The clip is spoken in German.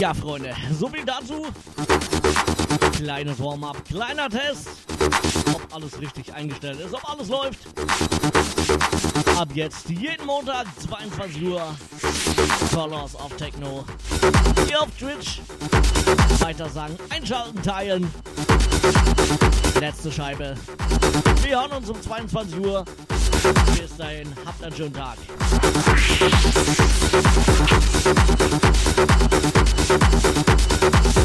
Ja, Freunde, so viel dazu. Kleines Warm-up, kleiner Test, ob alles richtig eingestellt ist, ob alles läuft. Ab jetzt jeden Montag 22 Uhr Colors of Techno. Hier auf Twitch. Weiter sagen, einschalten, teilen. Letzte Scheibe. Wir hören uns um 22 Uhr. Bis dahin, habt einen schönen Tag. どっち?